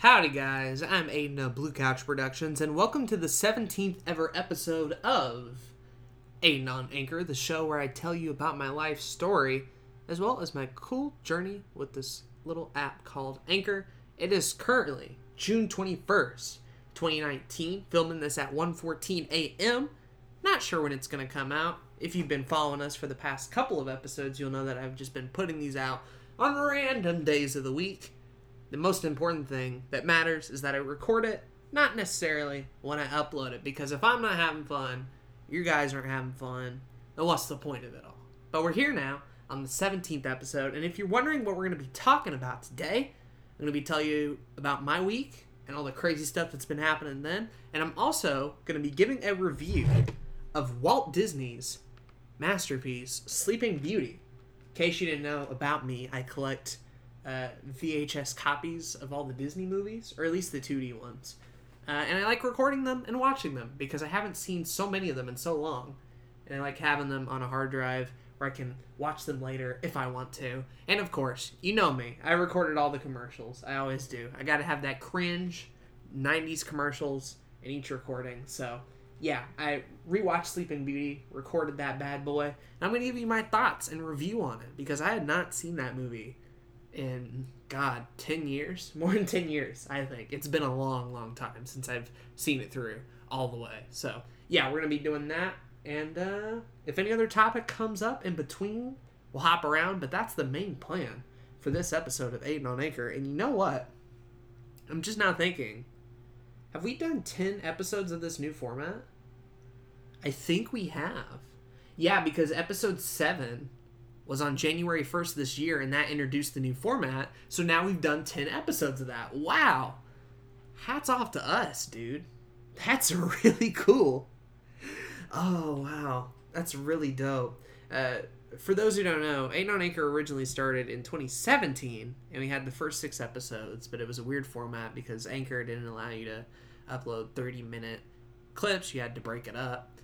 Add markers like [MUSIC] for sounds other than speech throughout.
Howdy, guys. I'm Aiden of Blue Couch Productions, and welcome to the 17th ever episode of Aiden on Anchor, the show where I tell you about my life story, as well as my cool journey with this little app called Anchor. It is currently June 21st, 2019, filming this at 1.14 a.m. Not sure when it's going to come out. If you've been following us for the past couple of episodes, you'll know that I've just been putting these out on random days of the week the most important thing that matters is that I record it, not necessarily when I upload it, because if I'm not having fun, you guys aren't having fun, then what's the point of it all? But we're here now on the 17th episode, and if you're wondering what we're going to be talking about today, I'm going to be telling you about my week and all the crazy stuff that's been happening then, and I'm also going to be giving a review of Walt Disney's masterpiece, Sleeping Beauty. In case you didn't know about me, I collect uh, VHS copies of all the Disney movies, or at least the 2D ones. Uh, and I like recording them and watching them because I haven't seen so many of them in so long. And I like having them on a hard drive where I can watch them later if I want to. And of course, you know me. I recorded all the commercials. I always do. I got to have that cringe 90s commercials in each recording. So, yeah, I rewatched Sleeping Beauty, recorded that bad boy, and I'm going to give you my thoughts and review on it because I had not seen that movie in God, 10 years? [LAUGHS] More than 10 years, I think. It's been a long, long time since I've seen it through all the way. So, yeah, we're to be doing that. And uh, if any other topic comes up in between, we'll hop around. But that's the main plan for this episode of Aiden on Anchor. And you know what? I'm just now thinking have we done 10 episodes of this new format? I think we have. Yeah, because episode 7 was on January 1st this year, and that introduced the new format. So now we've done 10 episodes of that. Wow. Hats off to us, dude. That's [LAUGHS] really cool. Oh, wow. That's really dope. Uh, for those who don't know, Aiden on Anchor originally started in 2017, and we had the first six episodes, but it was a weird format because Anchor didn't allow you to upload 30 minute clips. You had to break it up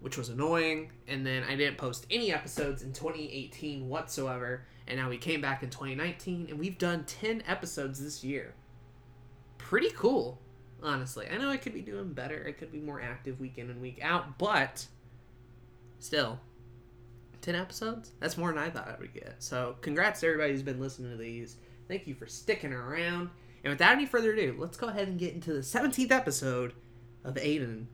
which was annoying. And then I didn't post any episodes in 2018 whatsoever. And now we came back in 2019 and we've done 10 episodes this year. Pretty cool, honestly. I know I could be doing better. I could be more active week in and week out, but still, 10 episodes? That's more than I thought I would get. So, congrats to everybody who's been listening to these. Thank you for sticking around. And without any further ado, let's go ahead and get into the 17th episode of Aiden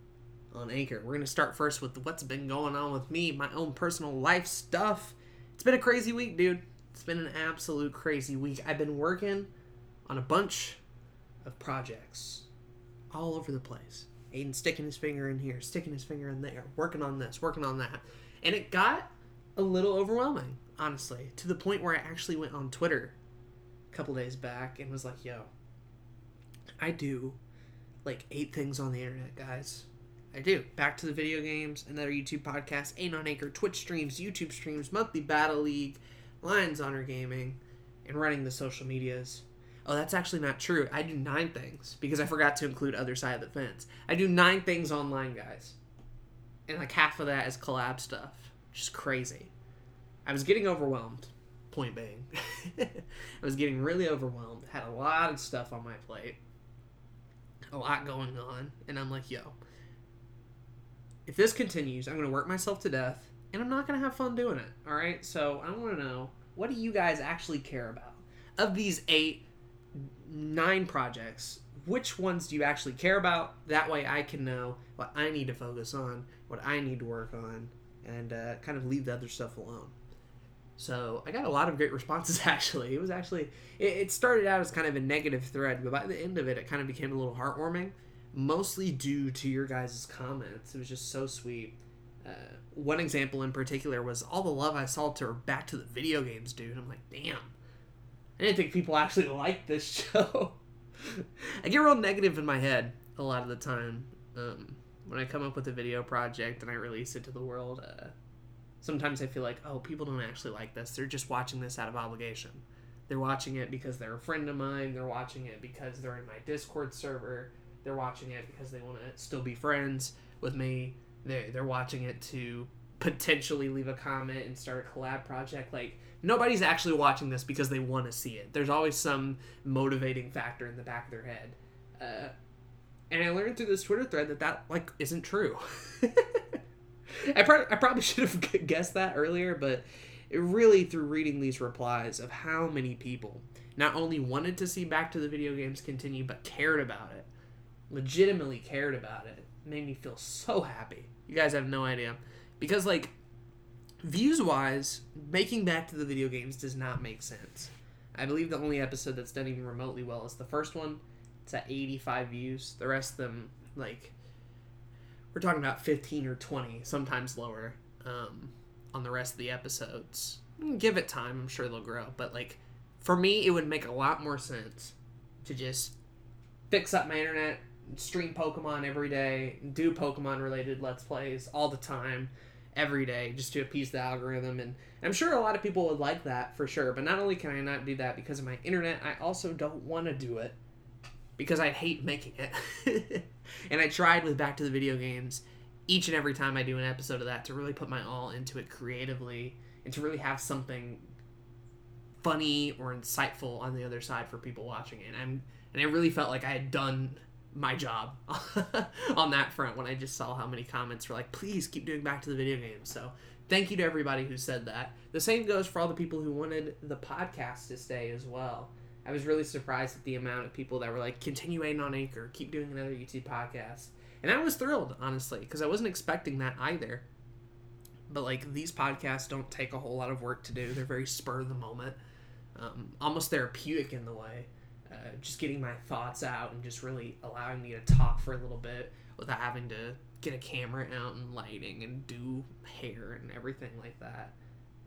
on Anchor. We're going to start first with what's been going on with me, my own personal life stuff. It's been a crazy week, dude. It's been an absolute crazy week. I've been working on a bunch of projects all over the place. Aiden sticking his finger in here, sticking his finger in there, working on this, working on that. And it got a little overwhelming, honestly, to the point where I actually went on Twitter a couple days back and was like, yo, I do like eight things on the internet, guys. I do. Back to the video games, and another YouTube podcast, Aiden on Anchor, Twitch streams, YouTube streams, monthly Battle League, Lions Honor Gaming, and running the social medias. Oh, that's actually not true. I do nine things because I forgot to include other side of the fence. I do nine things online, guys. And like half of that is collab stuff. Just crazy. I was getting overwhelmed. Point being. [LAUGHS] I was getting really overwhelmed. Had a lot of stuff on my plate. A lot going on. And I'm like, yo, if this continues, I'm going to work myself to death and I'm not going to have fun doing it. All right. So I want to know what do you guys actually care about? Of these eight, nine projects, which ones do you actually care about? That way I can know what I need to focus on, what I need to work on, and uh, kind of leave the other stuff alone. So I got a lot of great responses [LAUGHS] actually. It was actually, it, it started out as kind of a negative thread, but by the end of it, it kind of became a little heartwarming mostly due to your guys' comments. It was just so sweet. Uh, one example in particular was all the love I saw to Back to the Video Games, dude. I'm like, damn. I didn't think people actually [LAUGHS] liked this show. [LAUGHS] I get real negative in my head a lot of the time um, when I come up with a video project and I release it to the world. Uh, sometimes I feel like, oh, people don't actually like this. They're just watching this out of obligation. They're watching it because they're a friend of mine. They're watching it because they're in my Discord server they're watching it because they want to still be friends with me. They they're watching it to potentially leave a comment and start a collab project. Like nobody's actually watching this because they want to see it. There's always some motivating factor in the back of their head. Uh, and I learned through this Twitter thread that that like isn't true. [LAUGHS] I, pro- I probably [LAUGHS] should have guessed that earlier, but really through reading these replies of how many people not only wanted to see Back to the Video Games continue, but cared about it, legitimately cared about it, made me feel so happy. You guys have no idea, because like views wise, making Back to the Video Games does not make sense. I believe the only episode that's done even remotely well is the first one. It's at 85 views. The rest of them, like, we're talking about 15 or 20, sometimes lower, um, on the rest of the episodes. Give it time, I'm sure they'll grow. But, like, for me, it would make a lot more sense to just fix up my internet, stream Pokemon every day, do Pokemon related Let's Plays all the time, every day just to appease the algorithm. And i'm sure a lot of people would like that for sure. But not only can i not do that because of my internet i also don't want to do it because i hate making it. [LAUGHS] And i tried with back to the video games each and every time i do an episode of that to really put my all into it creatively and to really have something funny or insightful on the other side for people watching it. And i'm and i really felt like i had done my job [LAUGHS] on that front when I just saw how many comments were like, please keep doing back to the video games. So thank you to everybody who said that. The same goes for all the people who wanted the podcast to stay as well. I was really surprised at the amount of people that were like, continuing on Anchor, keep doing another YouTube podcast. And I was thrilled, honestly, because I wasn't expecting that either. But like, these podcasts don't take a whole lot of work to do, they're very spur of the moment, um, almost therapeutic in the way. Uh, just getting my thoughts out and just really allowing me to talk for a little bit without having to get a camera out and lighting and do hair and everything like that.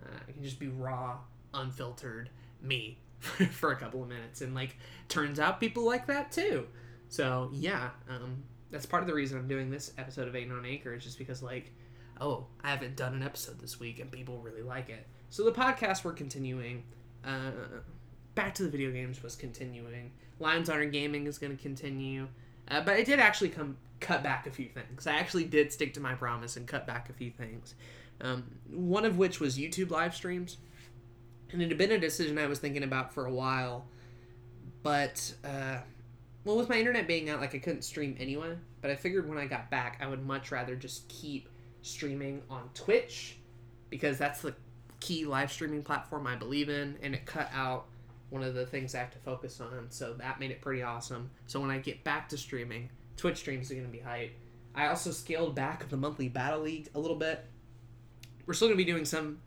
Uh, I can just be raw, unfiltered me [LAUGHS] for a couple of minutes, and like turns out people like that too. So yeah, um, that's part of the reason I'm doing this episode of Aiden on Anchor is just because like, oh, I haven't done an episode this week and people really like it. So the podcast we're continuing. Uh, back to the video games was continuing. Lions Honor Gaming is going to continue. Uh, but I did actually come cut back a few things. I actually did stick to my promise and cut back a few things. Um, one of which was YouTube live streams. And it had been a decision I was thinking about for a while. But, uh, well, with my internet being out, like, I couldn't stream anyway. But I figured when I got back, I would much rather just keep streaming on Twitch because that's the key live streaming platform I believe in. And it cut out one of the things I have to focus on. So that made it pretty awesome. So when I get back to streaming, Twitch streams are going to be hype. I also scaled back the monthly Battle League a little bit. We're still going to be doing some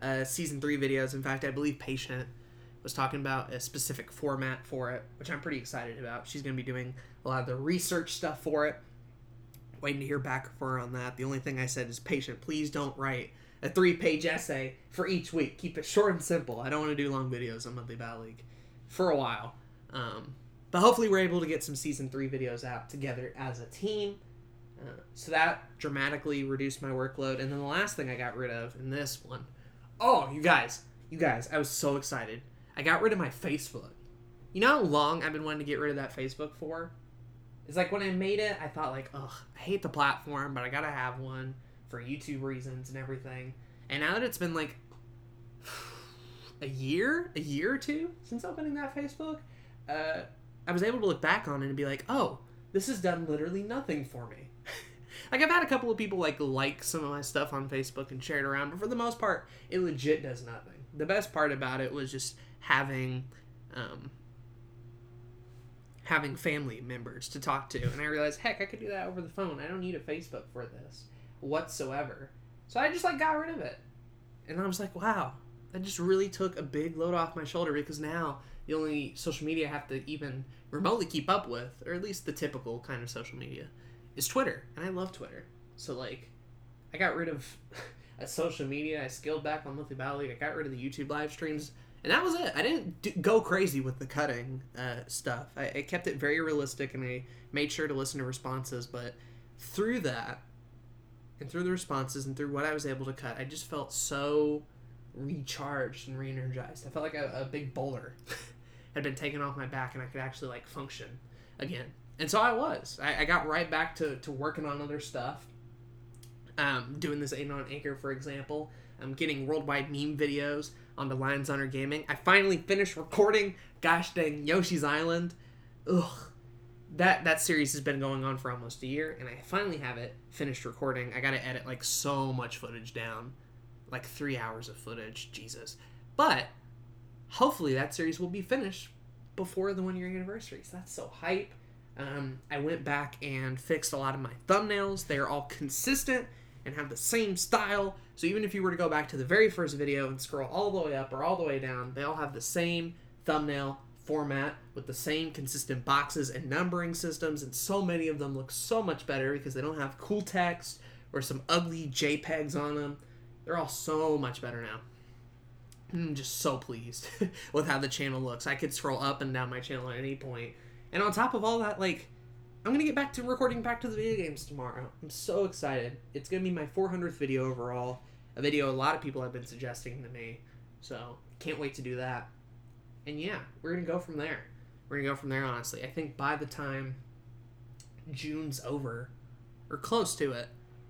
uh, season three videos. In fact, I believe Patient was talking about a specific format for it, which I'm pretty excited about. She's going to be doing a lot of the research stuff for it. Waiting to hear back from her on that. The only thing I said is, Patient, please don't write a three page essay for each week. Keep it short and simple. I don't want to do long videos on Monthly Battle League for a while. Um, but hopefully, we're able to get some season three videos out together as a team. Uh, so that dramatically reduced my workload. And then the last thing I got rid of in this one, oh, you guys, you guys, I was so excited. I got rid of my Facebook. You know how long I've been wanting to get rid of that Facebook for? It's like when I made it, I thought like, ugh, I hate the platform, but I gotta have one for YouTube reasons and everything. And now that it's been like [SIGHS] a year, a year or two since opening that Facebook, uh, I was able to look back on it and be like, oh, this has done literally nothing for me. [LAUGHS] like I've had a couple of people like like some of my stuff on Facebook and share it around, but for the most part, it legit does nothing. The best part about it was just having um, having family members to talk to, and I realized, heck, I could do that over the phone. I don't need a Facebook for this whatsoever. So I just like got rid of it. And I was like, wow, that just really took a big load off my shoulder because now the only social media I have to even remotely keep up with, or at least the typical kind of social media, is Twitter. And I love Twitter. So like I got rid of [LAUGHS] a social media, I scaled back on Monthly Battle League, I got rid of the YouTube live streams, and that was it. I didn't go crazy with the cutting uh, stuff. I, I kept it very realistic and I made sure to listen to responses, but through that, and through the responses and through what I was able to cut, I just felt so recharged and re-energized. I felt like a, a big boulder [LAUGHS] had been taken off my back and I could actually like function again. And so I was. I, I got right back to, to working on other stuff. Um, doing this Anon Anchor, for example. I'm getting worldwide meme videos onto Lions Honor Gaming. I finally finished recording gosh dang Yoshi's Island. Ugh. That that series has been going on for almost a year, and I finally have it finished recording. I gotta edit like so much footage down. Like three hours of footage. Jesus. But hopefully that series will be finished before the one year anniversary. So that's so hype. Um, I went back and fixed a lot of my thumbnails. They are all consistent and have the same style. So even if you were to go back to the very first video and scroll all the way up or all the way down, they all have the same thumbnail format with the same consistent boxes and numbering systems. And so many of them look so much better because they don't have cool text or some ugly JPEGs on them. They're all so much better now. I'm just so pleased [LAUGHS] with how the channel looks. I could scroll up and down my channel at any point. And on top of all that, like, I'm gonna get back to recording back to the video games tomorrow. I'm so excited. It's gonna be my 400th video overall. A video a lot of people have been suggesting to me. So, can't wait to do that. And yeah, we're gonna go from there. We're gonna go from there, honestly. I think by the time June's over, or close to it,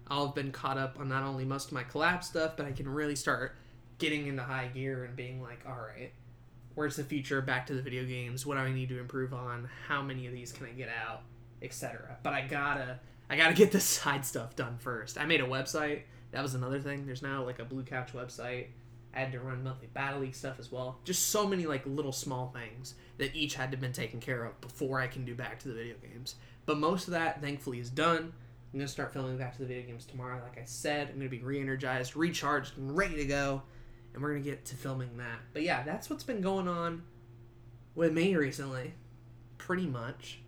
I'll have been caught up on not only most of my collab stuff, but I can really start getting into high gear and being like, all right, where's the future? Back to the video games. What do I need to improve on? How many of these can I get out, etc. But I gotta, I gotta get the [LAUGHS] side stuff done first. I made a website. That was another thing. There's now like a Blue Couch website. I had to run monthly battle league stuff as well. Just so many like little small things that each had to been taken care of before I can do back to the video games. But most of that, thankfully, is done. I'm gonna start filming back to the video games tomorrow. Like I said, I'm gonna be re-energized, recharged, and ready to go and we're gonna get to filming that. But yeah, that's what's been going on with me recently, pretty much.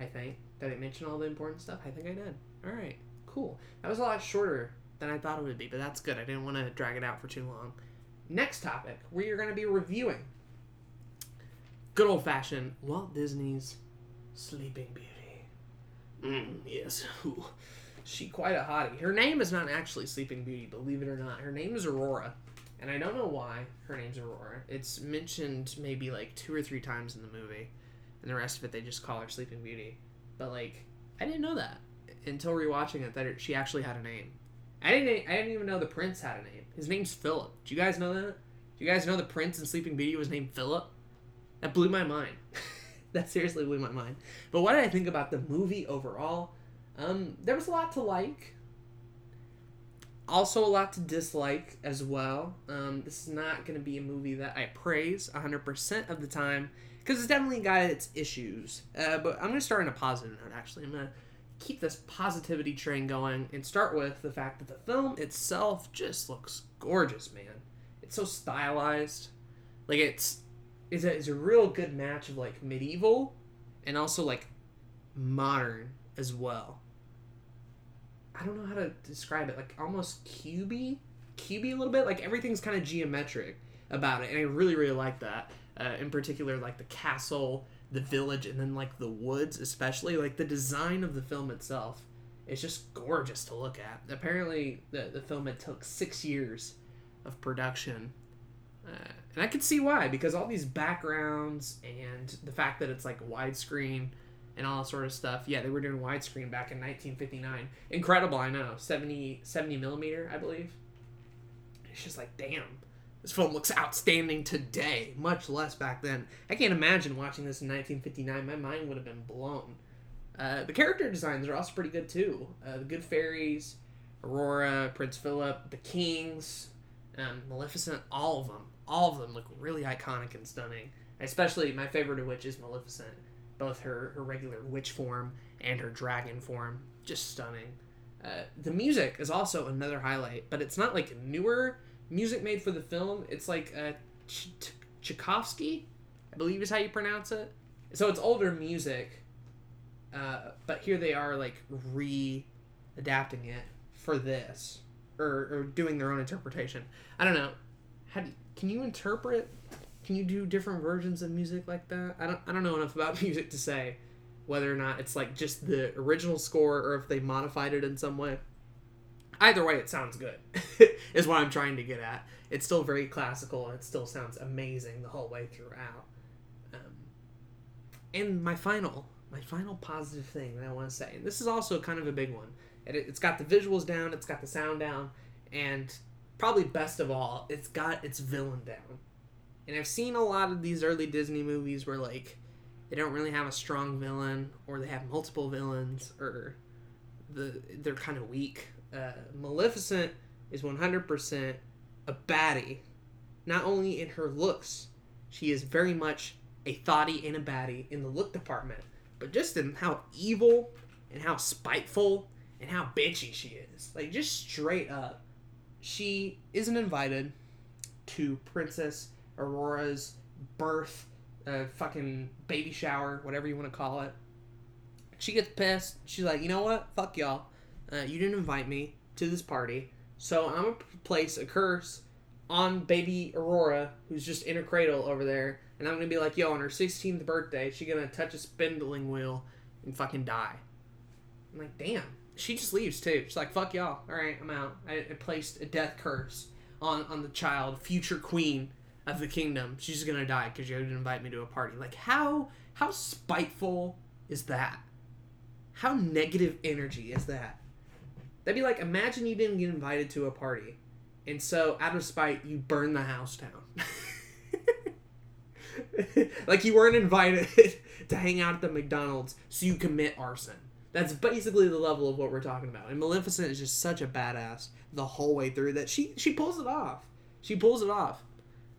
I think did I mention all the important stuff? I think I did. All right, cool. That was a lot shorter than I thought it would be, but that's good. I didn't want to drag it out for too long. Next topic, we are going to be reviewing good old fashioned Walt Disney's Sleeping Beauty. Mm, yes. Ooh. She quite a hottie. Her name is not actually Sleeping Beauty, believe it or not. Her name is Aurora and I don't know why her name's Aurora. It's mentioned maybe like two or three times in the movie, and the rest of it they just call her Sleeping Beauty. But like, I didn't know that until rewatching it that she actually had a name. I didn't. I didn't even know the prince had a name. His name's Philip. Do you guys know that? Do you guys know the prince in Sleeping Beauty was named Philip? That blew my mind. [LAUGHS] that seriously blew my mind. But what did I think about the movie overall? Um, there was a lot to like also a lot to dislike as well. Um, this is not going to be a movie that I praise 100% of the time because it's definitely got its issues. Uh, but I'm going to start on a positive note, actually. I'm going to keep this positivity train going and start with the fact that the film itself just looks gorgeous, man. It's so stylized. Like, it's, it's, a, it's a real good match of, like, medieval and also, like, modern as well. I don't know how to describe it, like almost cubey, cubey a little bit. Like everything's kind of geometric about it, and I really really like that. Uh, in particular, like the castle, the village, and then like the woods, especially like the design of the film itself. It's just gorgeous to look at. Apparently, the the film it took six years of production. Uh, and I could see why, because all these backgrounds and the fact that it's like widescreen, and all that sort of stuff. Yeah, they were doing widescreen back in 1959. Incredible, I know. 70, 70 millimeter, I believe. It's just like, damn, this film looks outstanding today, much less back then. I can't imagine watching this in 1959. My mind would have been blown. Uh, the character designs are also pretty good too. Uh, the Good Fairies, Aurora, Prince Philip, the Kings, um, Maleficent, all of them. All of them look really iconic and stunning. Especially my favorite of which is Maleficent both her, her regular witch form and her dragon form. Just stunning. Uh, the music is also another highlight, but it's not like newer music made for the film. It's like uh, Ch- Tchaikovsky, I believe is how you pronounce it. So it's older music, uh, but here they are like re adapting it for this or, or doing their own interpretation. I don't know. How do you, can you interpret can you do different versions of music like that? I don't I don't know enough about [LAUGHS] music to say whether or not it's like just the original score or if they modified it in some way. Either way, it sounds good. [LAUGHS] is what I'm trying to get at. It's still very classical and it still sounds amazing the whole way throughout. Um, and my final my final positive thing that I want to say, and this is also kind of a big one, It, it's got the visuals down, it's got the sound down, and probably best of all, it's got its villain down. And I've seen a lot of these early Disney movies where like they don't really have a strong villain, or they have multiple villains, or the they're kind of weak. Uh, Maleficent is one hundred percent a baddie, not only in her looks, she is very much a thotty and a baddie in the look department, but just in how evil and how spiteful and how bitchy she is. Like just straight up, she isn't invited to Princess Aurora's birth, uh, fucking baby shower, whatever you want to call it. She gets pissed. She's like, you know what? Fuck y'all. Uh, you didn't invite me to this party, so I'm gonna place a curse on baby Aurora, who's just in a cradle over there, and I'm gonna be like, yo, on her 16th birthday, she's gonna touch a spindling wheel and fucking die. I'm like, damn. She just leaves too. She's like, fuck y'all. All right, I'm out. I, I placed a death curse on on the child, future queen of the kingdom. She's gonna die because you didn't invite me to a party. Like, how how spiteful is that? How negative energy is that? That'd be like, imagine you didn't get invited to a party, and so out of spite, you burn the house down. [LAUGHS] like you weren't invited [LAUGHS] to hang out at the McDonald's, so you commit arson. That's basically the level of what we're talking about. And Maleficent is just such a badass the whole way through that she she pulls it off. She pulls it off.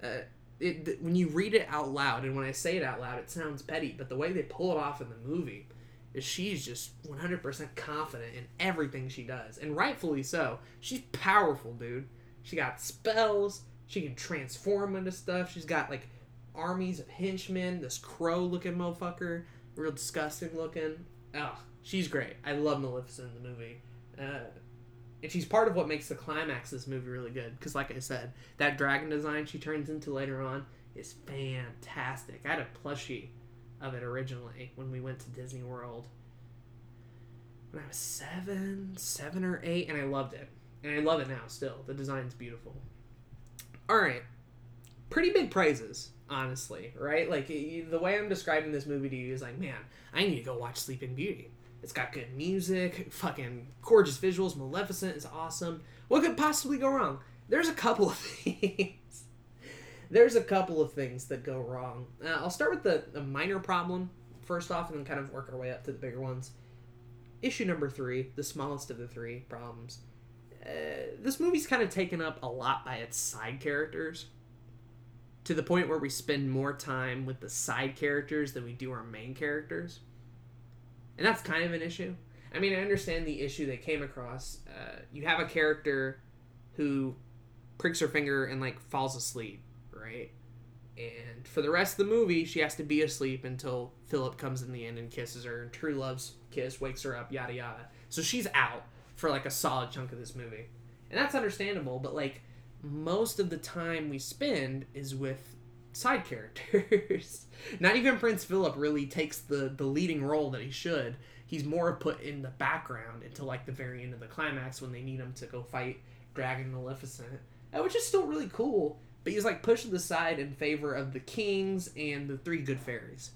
Uh, it, when you read it out loud, and when I say it out loud, it sounds petty, but the way they pull it off in the movie is she's just 100% confident in everything she does, and rightfully so. She's powerful, dude. She got spells. She can transform into stuff. She's got like armies of henchmen. This crow-looking motherfucker, real disgusting looking. Ugh, she's great. I love Maleficent in the movie. Uh, and she's part of what makes the climax of this movie really good. Because, like I said, that dragon design she turns into later on is fantastic. I had a plushie of it originally when we went to Disney World when I was seven, seven or eight, and I loved it. And I love it now still. The design's beautiful. All right. Pretty big prizes, honestly, right? Like, the way I'm describing this movie to you is like, man, I need to go watch Sleeping Beauty. It's got good music, fucking gorgeous visuals. Maleficent is awesome. What could possibly go wrong? There's a couple of [LAUGHS] things. There's a couple of things that go wrong. Uh, I'll start with the, the minor problem first off, and then kind of work our way up to the bigger ones. Issue number three, the smallest of the three problems. Uh, this movie's kind of taken up a lot by its side characters to the point where we spend more time with the side characters than we do our main characters and that's kind of an issue. I mean, I understand the issue they came across. Uh, you have a character who pricks her finger and like falls asleep, right? And for the rest of the movie, she has to be asleep until Philip comes in the end and kisses her, and true love's kiss wakes her up, yada yada. So she's out for like a solid chunk of this movie, and that's understandable. But like most of the time we spend is with side [LAUGHS] characters. Not even Prince Philip really takes the the leading role that he should. He's more put in the background until like the very end of the climax when they need him to go fight Dragon Maleficent, uh, which is still really cool. But he's like pushed to the side in favor of the kings and the three good fairies.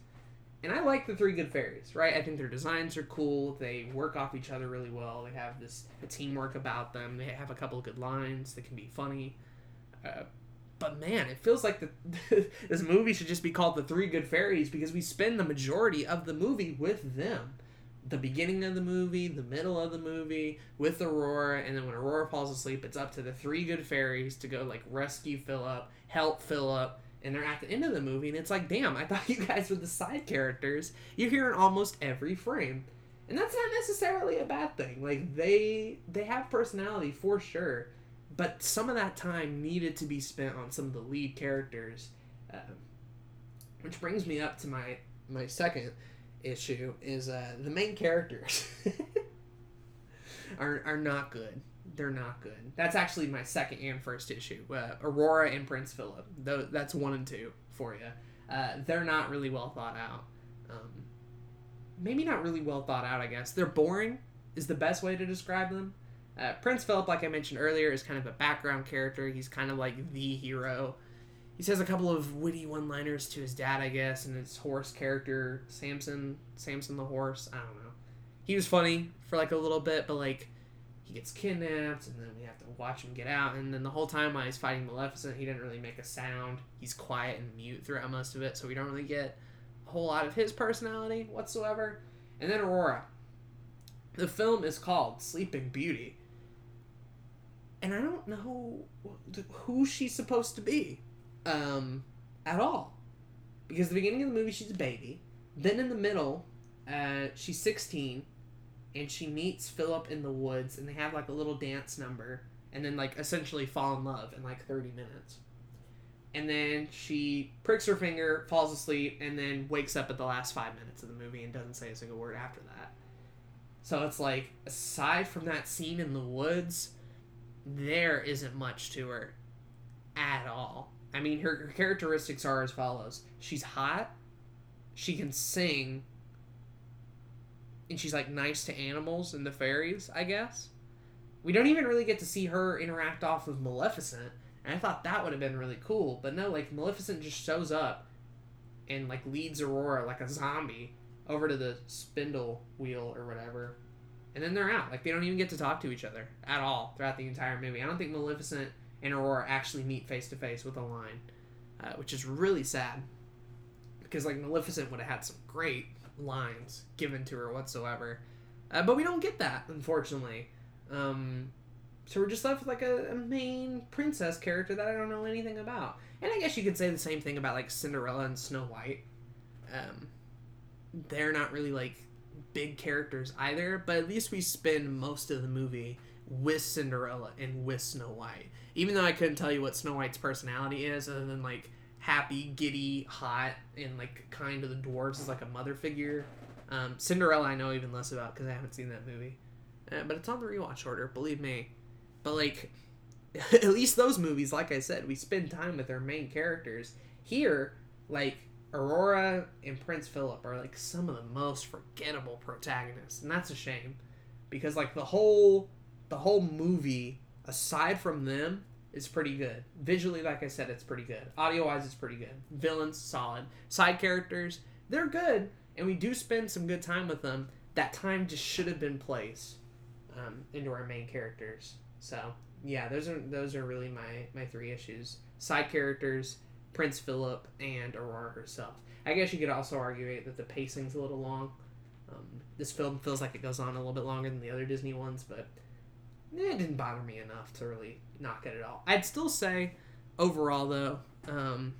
And I like the three good fairies, right? I think their designs are cool. They work off each other really well. They have this teamwork about them. They have a couple of good lines that can be funny. Uh, but man, it feels like the [LAUGHS] this movie should just be called The Three Good Fairies because we spend the majority of the movie with them. The beginning of the movie, the middle of the movie, with Aurora, and then when Aurora falls asleep, it's up to the three good fairies to go like rescue Philip, help Philip, and they're at the end of the movie, and it's like, damn, I thought [LAUGHS] you guys were the side characters. You're here in almost every frame. And that's not necessarily a bad thing. Like they they have personality for sure but some of that time needed to be spent on some of the lead characters, um, which brings me up to my my second issue is uh, the main characters [LAUGHS] are are not good. They're not good. That's actually my second and first issue. Uh, Aurora and Prince Philip. Though that's one and two for you. Uh, they're not really well thought out. Um, maybe not really well thought out. I guess they're boring. Is the best way to describe them. Uh, Prince Philip, like I mentioned earlier, is kind of a background character. He's kind of like the hero. He says a couple of witty one-liners to his dad, I guess, and his horse character, Samson, Samson the horse. I don't know. He was funny for like a little bit, but like he gets kidnapped, and then we have to watch him get out. And then the whole time while he's fighting Maleficent, he didn't really make a sound. He's quiet and mute throughout most of it, so we don't really get a whole lot of his personality whatsoever. And then Aurora. The film is called Sleeping Beauty. And I don't know who she's supposed to be um, at all. Because the beginning of the movie, she's a baby. Then in the middle, uh, she's 16 and she meets Philip in the woods and they have like a little dance number and then like essentially fall in love in like 30 minutes. And then she pricks her finger, falls asleep, and then wakes up at the last five minutes of the movie and doesn't say a single word after that. So it's like, aside from that scene in the woods, there isn't much to her at all. I mean, her, her characteristics are as follows she's hot, she can sing, and she's like nice to animals and the fairies, I guess. We don't even really get to see her interact off of Maleficent, and I thought that would have been really cool. But no, like Maleficent just shows up and like leads Aurora like a zombie over to the spindle wheel or whatever. And then they're out. Like they don't even get to talk to each other at all throughout the entire movie. I don't think Maleficent and Aurora actually meet face to face with a line, uh, which is really sad. Because like Maleficent would have had some great lines given to her whatsoever, uh, but we don't get that unfortunately. Um, so we're just left with like a, a, main princess character that I don't know anything about. And I guess you could say the same thing about like Cinderella and Snow White. Um, they're not really like big characters either, but at least we spend most of the movie with Cinderella and with Snow White. Even though I couldn't tell you what Snow White's personality is, other than like happy, giddy, hot, and like kind to the dwarves is like a mother figure. Um, Cinderella, I know even less about because I haven't seen that movie, uh, but it's on the rewatch order. Believe me. But like, [LAUGHS] at least those movies, like I said, we spend time with our main characters. Here, like Aurora and Prince Philip are like some of the most forgettable protagonists, and that's a shame, because like the whole the whole movie, aside from them, is pretty good. Visually, like I said, it's pretty good. Audio wise, it's pretty good. Villains, solid. Side characters, they're good, and we do spend some good time with them. That time just should have been placed um, into our main characters. So yeah, those are those are really my my three issues. Side characters, Prince Philip, and Aurora herself. I guess you could also argue that the pacing's a little long. Um, this film feels like it goes on a little bit longer than the other Disney ones, but it didn't bother me enough to really knock it at all. I'd still say, overall though, um,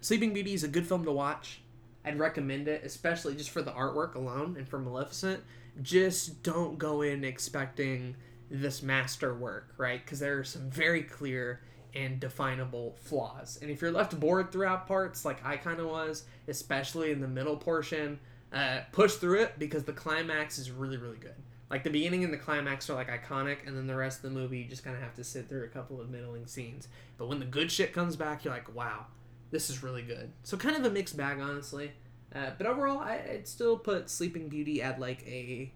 Sleeping Beauty is a good film to watch. I'd recommend it, especially just for the artwork alone and for Maleficent. Just don't go in expecting this master work, right? Because there are some very clear and definable flaws. And if you're left bored throughout parts, like I kind of was, especially in the middle portion, uh, push through it because the climax is really, really good. Like the beginning and the climax are like iconic, and then the rest of the movie you just kind of have to sit through a couple of middling scenes. But when the good shit comes back, you're like, wow, this is really good. So kind of a mixed bag, honestly. Uh, but overall, I, would still put Sleeping Beauty at like a,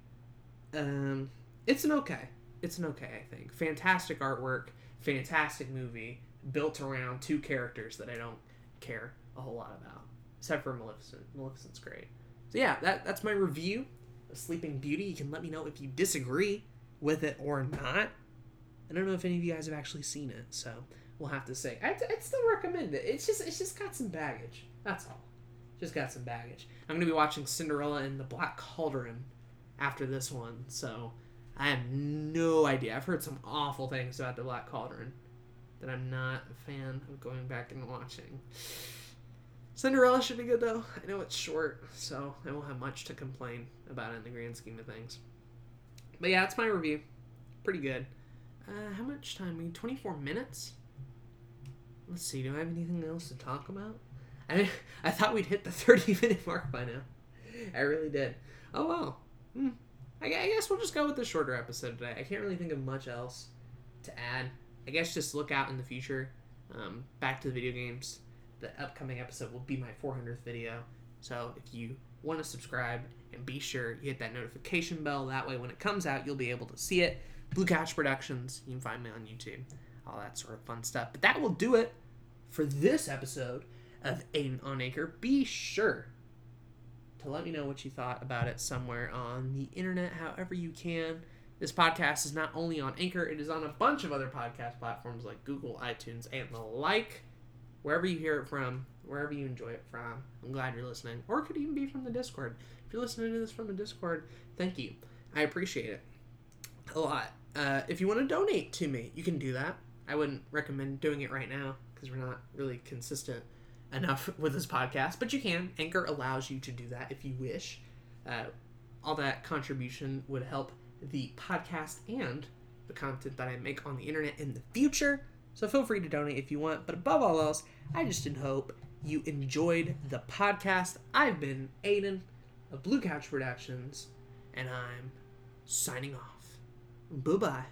um, it's an okay. It's an okay, I think. Fantastic artwork, fantastic movie, built around two characters that I don't care a whole lot about, except for Maleficent. Maleficent's great. So yeah, that that's my review Sleeping Beauty. You can let me know if you disagree with it or not. I don't know if any of you guys have actually seen it, so we'll have to say. I'd, I'd still recommend it. It's just it's just got some baggage. That's all. Just got some baggage. I'm gonna be watching Cinderella and the Black Cauldron after this one, so I have no idea. I've heard some awful things about the Black Cauldron that I'm not a fan of going back and watching. Cinderella should be good though. I know it's short, so I won't have much to complain about in the grand scheme of things. But yeah, it's my review. Pretty good. Uh, how much time? I mean, 24 minutes? Let's see, do I have anything else to talk about? I [LAUGHS] I thought we'd hit the 30 minute [LAUGHS] mark by now. I really did. Oh well. Hmm. I, I guess we'll just go with the shorter episode today. I can't really think of much else to add. I guess just look out in the future. Um, back to the video games the upcoming episode will be my 400th video. So if you want to subscribe and be sure you hit that notification bell, that way when it comes out, you'll be able to see it. Blue Couch Productions, you can find me on YouTube, all that sort of fun stuff. But that will do it for this episode of Aiden on Anchor. Be sure to let me know what you thought about it somewhere on the internet, however you can. This podcast is not only on Anchor, it is on a bunch of other podcast platforms like Google, iTunes, and the like. Wherever you hear it from, wherever you enjoy it from, I'm glad you're listening. Or it could even be from the Discord. If you're listening to this from the Discord, thank you. I appreciate it a lot. Uh, if you want to donate to me, you can do that. I wouldn't recommend doing it right now because we're not really consistent enough [LAUGHS] with this podcast, but you can. Anchor allows you to do that if you wish. Uh, all that contribution would help the podcast and the content that I make on the internet in the future. So feel free to donate if you want. But above all else, I just hope you enjoyed the podcast. I've been Aiden of Blue Couch Productions, and I'm signing off. Bye bye.